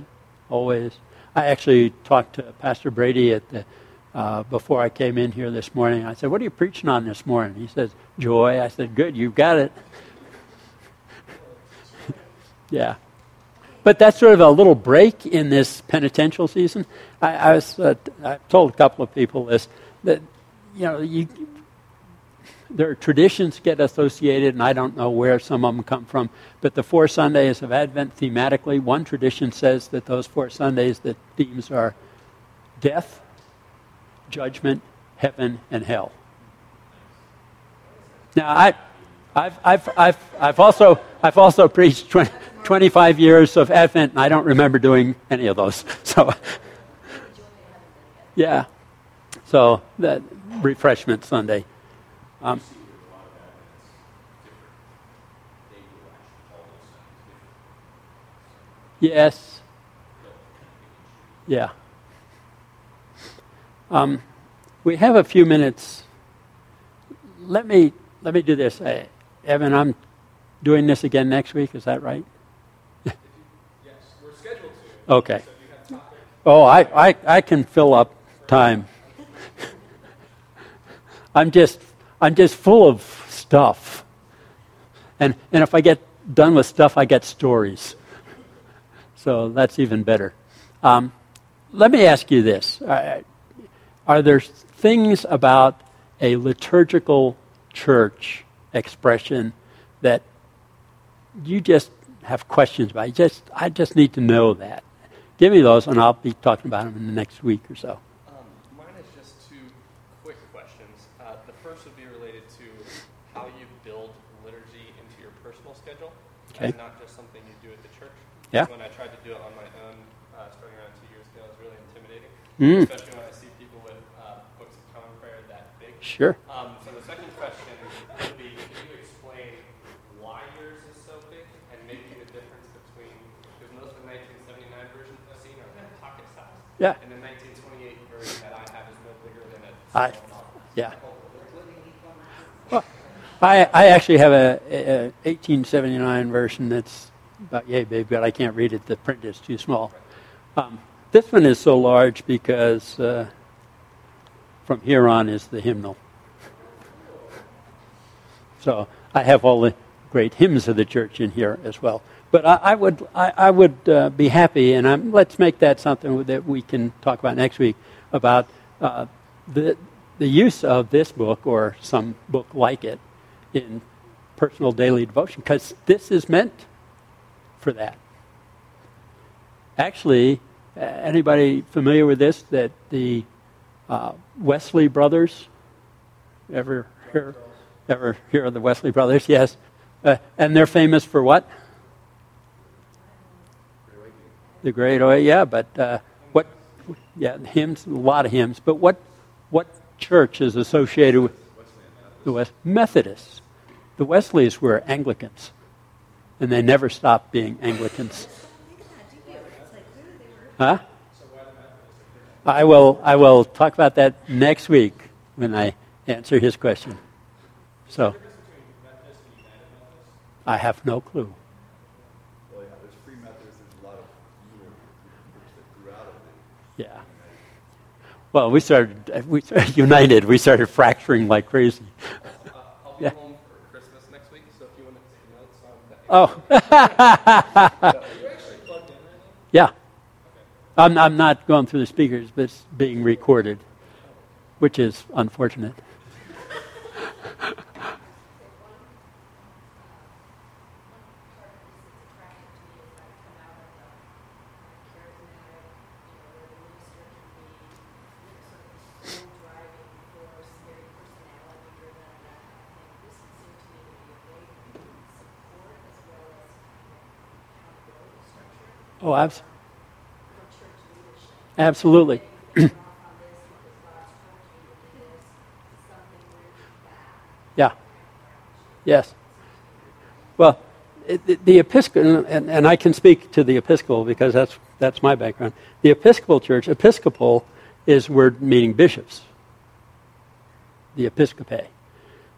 always. I actually talked to Pastor Brady at the uh, before I came in here this morning. I said, What are you preaching on this morning? He says, Joy. I said, Good, you've got it. yeah. But that's sort of a little break in this penitential season. I, I was, uh, I told a couple of people this that you know you, there are traditions get associated, and I don't know where some of them come from. But the four Sundays of Advent thematically, one tradition says that those four Sundays, the themes are death, judgment, heaven, and hell. Now, I, I've, I've, I've, I've, also, I've also preached 20, 25 years of Advent, and I don't remember doing any of those. So, yeah. So, that refreshment Sunday. Um, yes. Yeah. Um, we have a few minutes. Let me let me do this. Hey, Evan, I'm doing this again next week. Is that right? yes, we're scheduled to. Okay. Oh, I, I, I can fill up time. I'm just I'm just full of stuff. And, and if I get done with stuff, I get stories. So that's even better. Um, let me ask you this uh, Are there things about a liturgical church expression that you just have questions about? You just, I just need to know that. Give me those, and I'll be talking about them in the next week or so. Okay. It's not just something you do at the church. Yeah. When I tried to do it on my own, uh, starting around two years ago, it was really intimidating. Mm. Especially when I see people with uh, books of common prayer that big. Sure. Um, so the second question would be, can you explain why yours is so big and maybe the difference between, because most of the 1979 versions I've seen are pocket size. Yeah. And the 1928 version that I have is no bigger than a I, yeah. I, I actually have a, a, 1879 version that's about yay big, but I can't read it. The print is too small. Um, this one is so large because uh, from here on is the hymnal. So I have all the great hymns of the church in here as well. But I, I would, I, I would uh, be happy, and I'm, let's make that something that we can talk about next week about uh, the, the use of this book or some book like it in personal daily devotion because this is meant for that. Actually, anybody familiar with this? That the uh, Wesley brothers, ever hear? Ever hear of the Wesley Brothers? Yes. Uh, and they're famous for what? The Great Oil, yeah, but uh, what, yeah, hymns, a lot of hymns, but what, what church is associated with the West? Methodists. The Wesleys were Anglicans, and they never stopped being Anglicans. Huh? I will, I will talk about that next week when I answer his question. So, I have no clue. Well, yeah, there's Free Methodists, there's a lot of newer groups that grew out of it. Yeah. Well, we started, we started united. We started fracturing like crazy. Uh, I'll be Yeah. home for Christmas next week, so if you want to take notes on that. Oh, yeah. I'm, I'm not going through the speakers, but it's being recorded, which is unfortunate. Oh, abs- absolutely. Yeah. Yes. Well, it, the, the Episcopal, and, and I can speak to the Episcopal because that's, that's my background. The Episcopal Church, Episcopal is word meaning bishops, the Episcopae.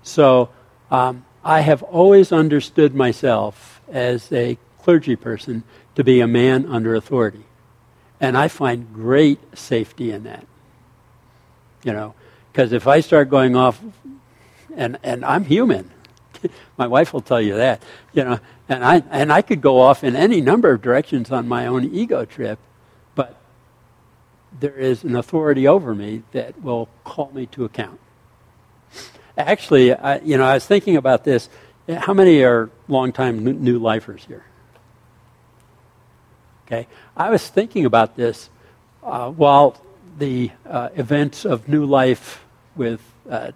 So um, I have always understood myself as a clergy person to be a man under authority. And I find great safety in that. You know, because if I start going off and and I'm human. my wife will tell you that, you know, and I and I could go off in any number of directions on my own ego trip, but there is an authority over me that will call me to account. Actually, I, you know, I was thinking about this. How many are longtime new, new lifers here? Okay, I was thinking about this uh, while the uh, events of New Life with uh,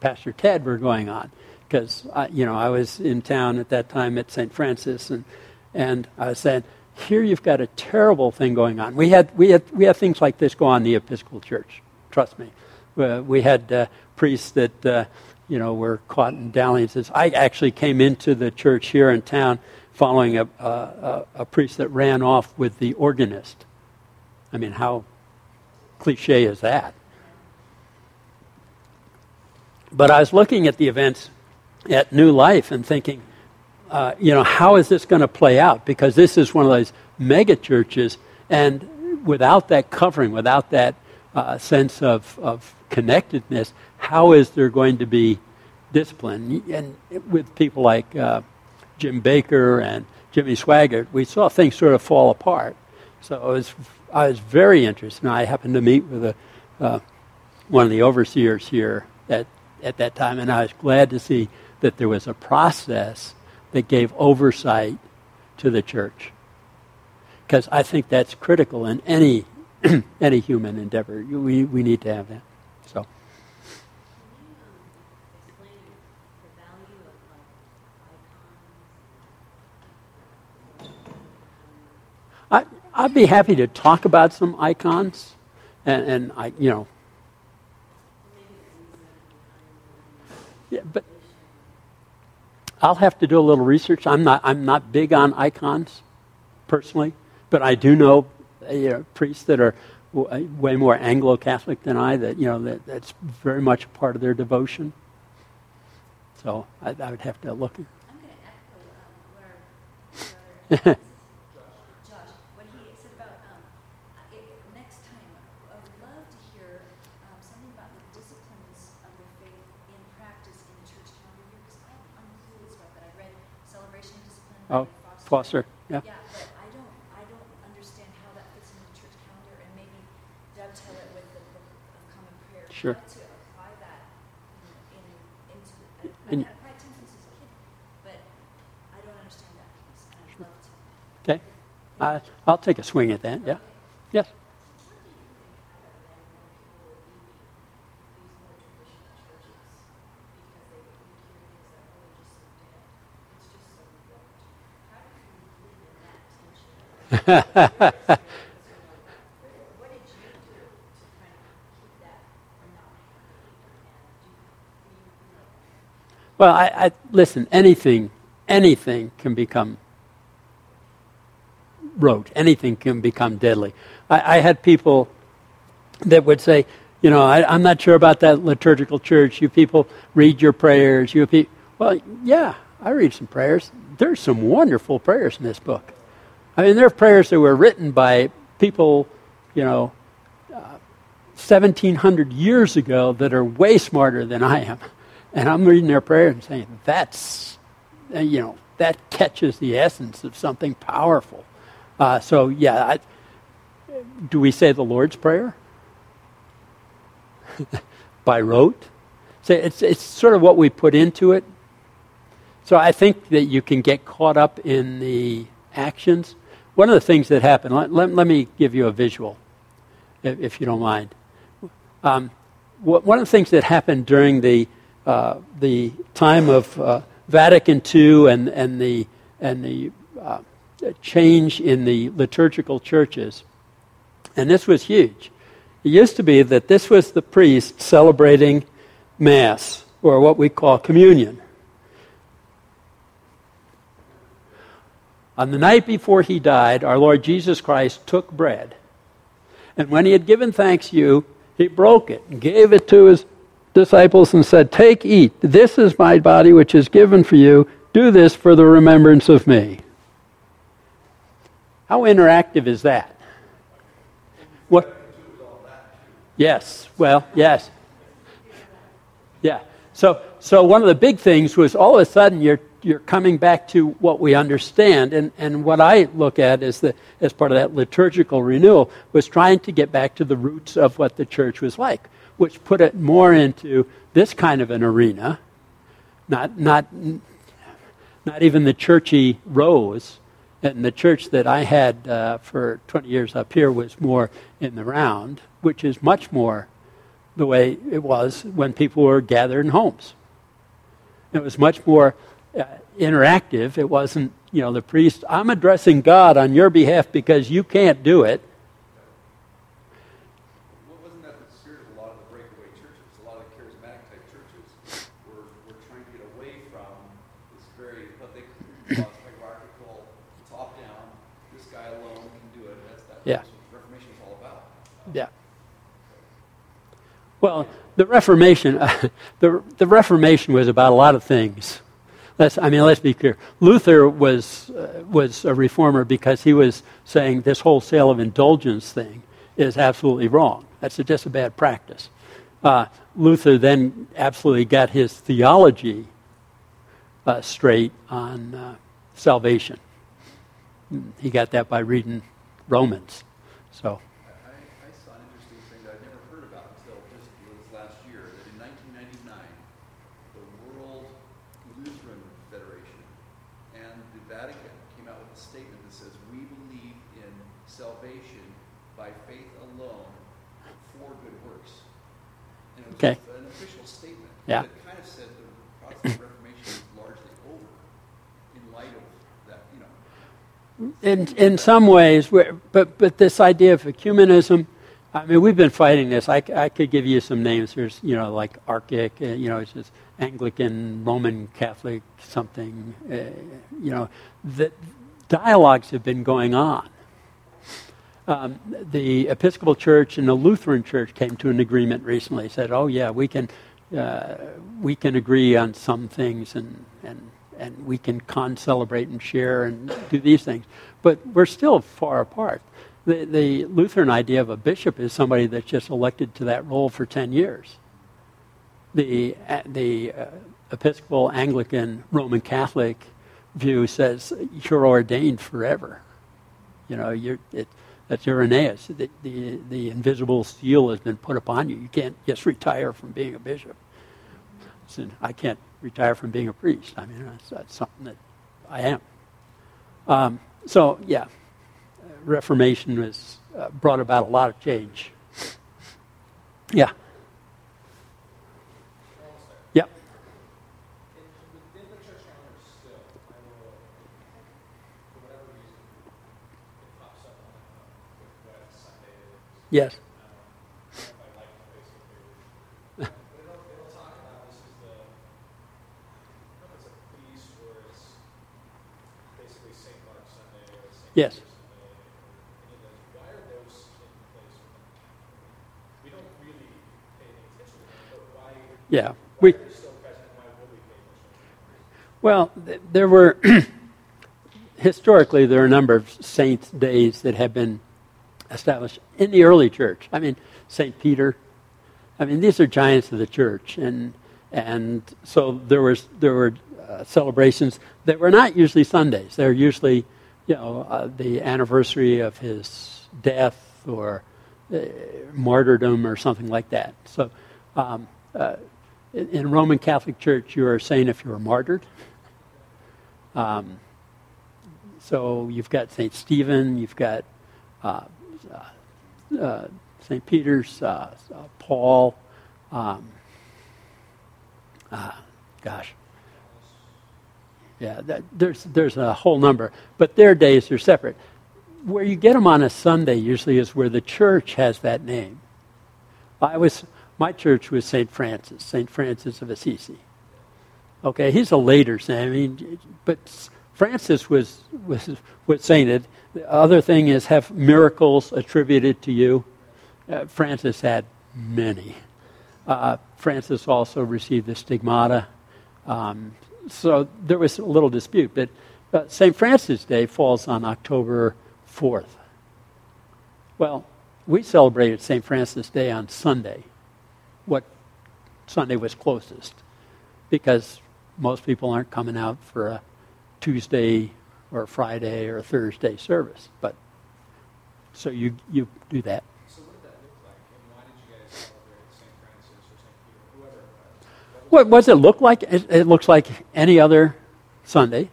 Pastor Ted were going on, because you know I was in town at that time at St. Francis, and and I saying, here you've got a terrible thing going on. We had we had we had things like this go on in the Episcopal Church. Trust me, uh, we had uh, priests that uh, you know were caught in dalliances. I actually came into the church here in town following a, a, a priest that ran off with the organist. I mean, how cliche is that? But I was looking at the events at New Life and thinking, uh, you know, how is this going to play out? Because this is one of those mega churches, and without that covering, without that uh, sense of, of connectedness, how is there going to be discipline? And with people like uh, Jim Bakker and Jimmy Swaggart, we saw things sort of fall apart. So I was, I was very interested. And I happened to meet with a, uh, one of the overseers here at, at that time, and I was glad to see that there was a process that gave oversight to the church. Because I think that's critical in any, any human endeavor. We, we need to have that. So. I, I'd be happy to talk about some icons, and, and I, you know, yeah, but I'll have to do a little research. I'm not, I'm not big on icons, personally, but I do know uh, you know, priests that are w- uh, way more Anglo-Catholic than I. That you know, that, that's very much a part of their devotion. So I, I would have to look. I'm going to echo um, where, where Josh, what he said about um, it, next time, I would love to hear um, something about the disciplines of the faith in practice in the church calendar here, because I'm unclear about that. I read Celebration of Discipline by Oh, Foster. Foster, yeah. Yeah, I don't, I don't understand how that fits into the church calendar, and maybe dovetail it with the book of common prayer. Sure. to apply that in, in into. I, And- I applied ten since as a kid, but I don't understand that piece, and I'd love to. Okay, I, I'll take a swing at that. Yeah, yes. What did you do to kind of keep that from not happening? And do you, you know, Well, I, I listen. Anything, anything can become rote. Anything can become deadly. I, I had people that would say, you know, I, I'm not sure about that liturgical church. You people read your prayers. You people, well, yeah, I read some prayers. There's some wonderful prayers in this book. I mean, there are prayers that were written by people, you know, 1700 years ago that are way smarter than I am. And I'm reading their prayer and saying, that's, uh, you know, that catches the essence of something powerful. Uh, so, yeah, I, do we say the Lord's Prayer? By rote? So it's, it's sort of what we put into it. So I think that you can get caught up in the actions. One of the things that happened, let, let, let me give you a visual, if, if you don't mind. Um, one of the things that happened during the, uh, the time of uh, Vatican II and, and the, and the uh, change in the liturgical churches, and this was huge. It used to be that this was the priest celebrating Mass, or what we call communion. On the night before he died, our Lord Jesus Christ took bread. And when he had given thanks you, he broke it and gave it to his disciples and said, Take, eat. This is my body which is given for you. Do this for the remembrance of me. How interactive is that? What? Yes. Well, yes. Yeah. So, so one of the big things was all of a sudden you're you're coming back to what we understand. And, and what I look at as, the, as part of that liturgical renewal was trying to get back to the roots of what the church was like, which put it more into this kind of an arena, not, not, not even the churchy rows. And the church that I had uh, for 20 years up here was more in the round, which is much more the way it was when people were gathered in homes. It was much more Uh, interactive. It wasn't, you know, the priest, I'm addressing God on your behalf because you can't do it. Well, wasn't that the spirit of a lot of the breakaway churches? A lot of the charismatic type churches were, were trying to get away from this very, what they call hierarchical, top down, this guy alone can do it. That's, that's Yeah. what Reformation is all about. Yeah. Well, the Reformation, the, the Reformation was about a lot of things. Let's, I mean, let's be clear. Luther was, uh, was a reformer because he was saying this whole sale of indulgence thing is absolutely wrong. That's a, just a bad practice. Uh, Luther then absolutely got his theology uh, straight on uh, salvation. He got that by reading Romans. So, I, I, I saw an interesting thing that I'd never heard about until just this last year, that in 1999, the World Lutheran Federation and the Vatican came out with a statement that says, we believe in salvation by faith alone for good works. And it was Okay. an official statement. Yeah. That kind of said the Protestant Reformation is largely over in light of that, you know, in in some ways, but but this idea of ecumenism, I mean, we've been fighting this. I, I could give you some names. There's you know like ARCIC, uh, you know, it's just Anglican, Roman Catholic, something. Uh, you know, the dialogues have been going on. Um, the Episcopal Church and the Lutheran Church came to an agreement recently. Said, "Oh yeah, we can we can agree on some things and and and we can con-celebrate and share and do these things, but we're still far apart." The, the Lutheran idea of a bishop is somebody that's just elected to that role for ten years. The uh, the uh, Episcopal, Anglican, Roman Catholic view says you're ordained forever. You know, you're, it, that's Irenaeus. The, the, the invisible seal has been put upon you. You can't just retire from being a bishop. So I can't retire from being a priest. I mean, that's, that's something that I am. Um, so, yeah, Reformation has uh, brought about a lot of change. Yeah. Yep. In, within the church calendar still, I know, for whatever reason, it pops Yes. I don't know if I like the Facebook page. But it'll, it'll talk about this is the, I don't know if it's a feast or it's basically St. Mark's Sunday or St. Yes. Peter's Sunday. or Any of those. Why are those in place? We don't really pay any attention to them, but why, Yeah. why We, are they still present? and Why will we pay attention? well, there were, historically, there are a number of saints' days that have been established in the early church. I mean, St. Peter. I mean, these are giants of the church. And, and so there, was, there were uh, celebrations that were not usually Sundays. They're usually, you know, uh, the anniversary of his death or uh, martyrdom or something like that. So um, uh, in, in Roman Catholic Church, you are saying if you were martyred. Um, so you've got St. Stephen, you've got uh, St. Peter's, uh, uh, Paul, um, uh, gosh. Yeah, that, there's, there's a whole number, but their days are separate. Where you get them on a Sunday usually is where the church has that name. I was, my church was St. Francis, St. Francis of Assisi. Okay, he's a later saint. I mean, but Francis was, was, was sainted. The other thing is have miracles attributed to you. Uh, Francis had many. Uh, Francis also received the stigmata. Um, so there was a little dispute. But uh, St. Francis Day falls on October 4th. Well, we celebrated St. Francis Day on Sunday. What Sunday was closest? Because most people aren't coming out for a Tuesday or Friday or Thursday service. But so you you do that. So what did that look like? And why did you guys celebrate St. Francis or St. Peter, whoever it was? What, what does it look like? It, it looks like any other Sunday,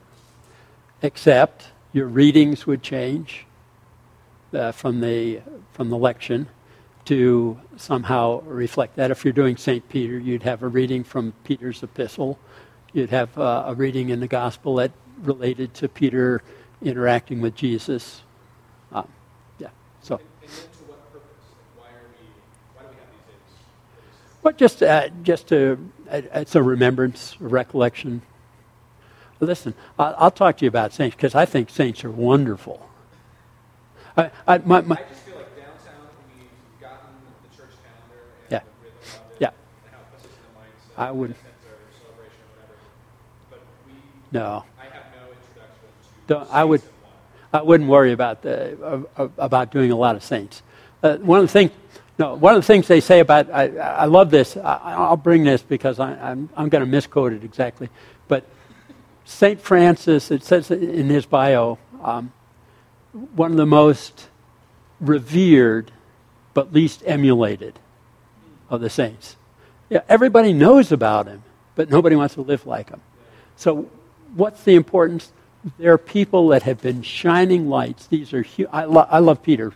except your readings would change uh, from the from the lection to somehow reflect that. If you're doing St. Peter, you'd have a reading from Peter's epistle. You'd have uh, a reading in the gospel that related to Peter interacting with Jesus. Um, yeah. So, And, and what purpose? Why are we, why do we have these days? but just uh, just to uh, it's a remembrance, a recollection. Listen, I'll, I'll talk to you about saints because I think saints are wonderful. I, I, my, my, I just feel like downtown, we've gotten the church calendar and Yeah. the rhythm of it Yeah. and how it puts us in the mindset. I would- of sense or celebration or whatever. But we, no. I have no introduction to Don't- I would-. I wouldn't worry about the, about doing a lot of saints. Uh, one of the things, no, one of the things they say about I, I love this. I, I'll bring this because I, I'm I'm going to misquote it exactly, but Saint Francis. It says in his bio, um, one of the most revered but least emulated of the saints. Yeah, everybody knows about him, but nobody wants to live like him. So, what's the importance? There are people that have been shining lights. These are hu- I, lo- I love Peter.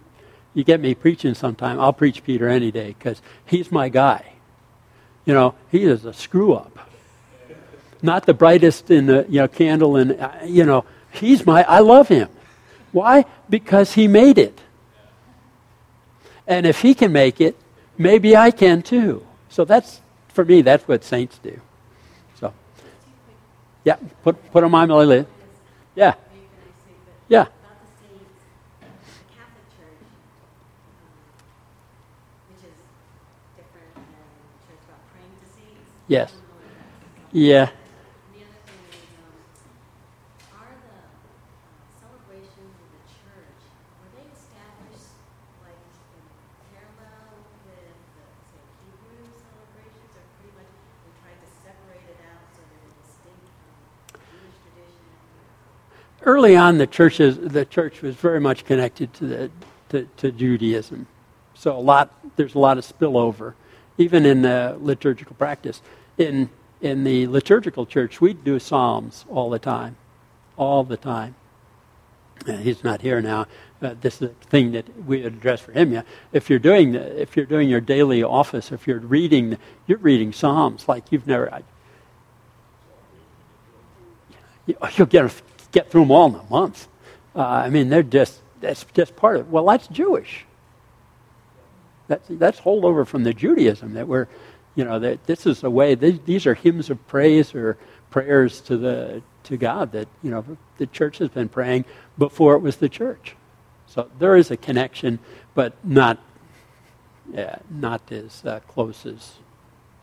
You get me preaching sometime, I'll preach Peter any day because he's my guy. You know, he is a screw up. Not the brightest in the you know candle, and uh, you know he's my. I love him. Why? Because he made it. And if he can make it, maybe I can too. So that's for me. That's what saints do. So, yeah, put put on my list. Yeah, yeah. about the saints, the Catholic Church, um, which is different than the church about praying to saints. Yes. I don't know if that's- Yeah. The other thing is, um, are the uh, celebrations of the church, were they established like in parallel with the, say, Hebrew celebrations, or pretty much we tried to separate it out so that it's distinct from Jewish tradition? Early on, the the church was very much connected to the to, to Judaism. So a lot there's a lot of spillover, even in the liturgical practice. In in the liturgical church, we do psalms all the time, all the time. He's not here now. Uh, this is a thing that we address for him. Yeah, if you're doing the, if you're doing your daily office, if you're reading, you're reading psalms like you've never. I, you- you'll get get through them all in a month. Uh, I mean, they're just that's just part of it. Well, that's Jewish. That's, that's holdover from the Judaism that we're, you know, that this is a way, these, these are hymns of praise or prayers to, the, to God that, you know, the church has been praying before it was the church. So there is a connection, but not, yeah, not as uh, close as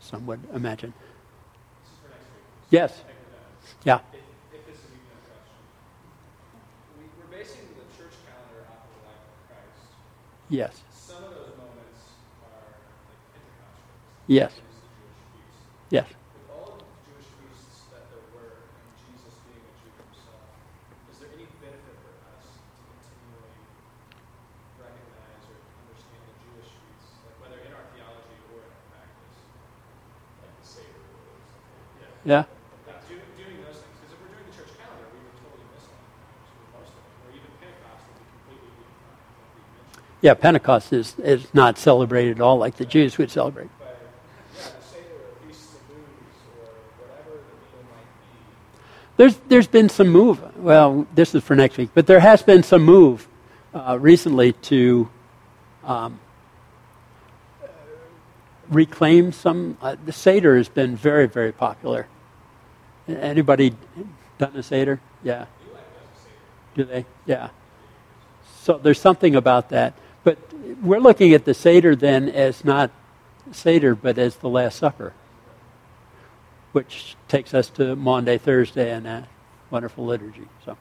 some would imagine. This is for next week. Yes. Check it out. Yeah. If, if this is even a question. We, we're basing the church calendar off of the life of Christ. Yes. Some of those moments are like Pentecost. Yes. It's the Jewish feast. Yes. With Yeah, Pentecost is, is not celebrated at all like the Jews would celebrate. But yeah, the Seder or Feasts of Booths or whatever the meal might be. There's, there's been some move. Well, this is for next week, but there has been some move uh, recently to um, reclaim some. Uh, the Seder has been very, very popular. Anybody done a Seder? Yeah. Do they? Yeah. So there's something about that. But we're looking at the Seder then as not Seder, but as the Last Supper which takes us to Maundy, Thursday, and a wonderful liturgy. So,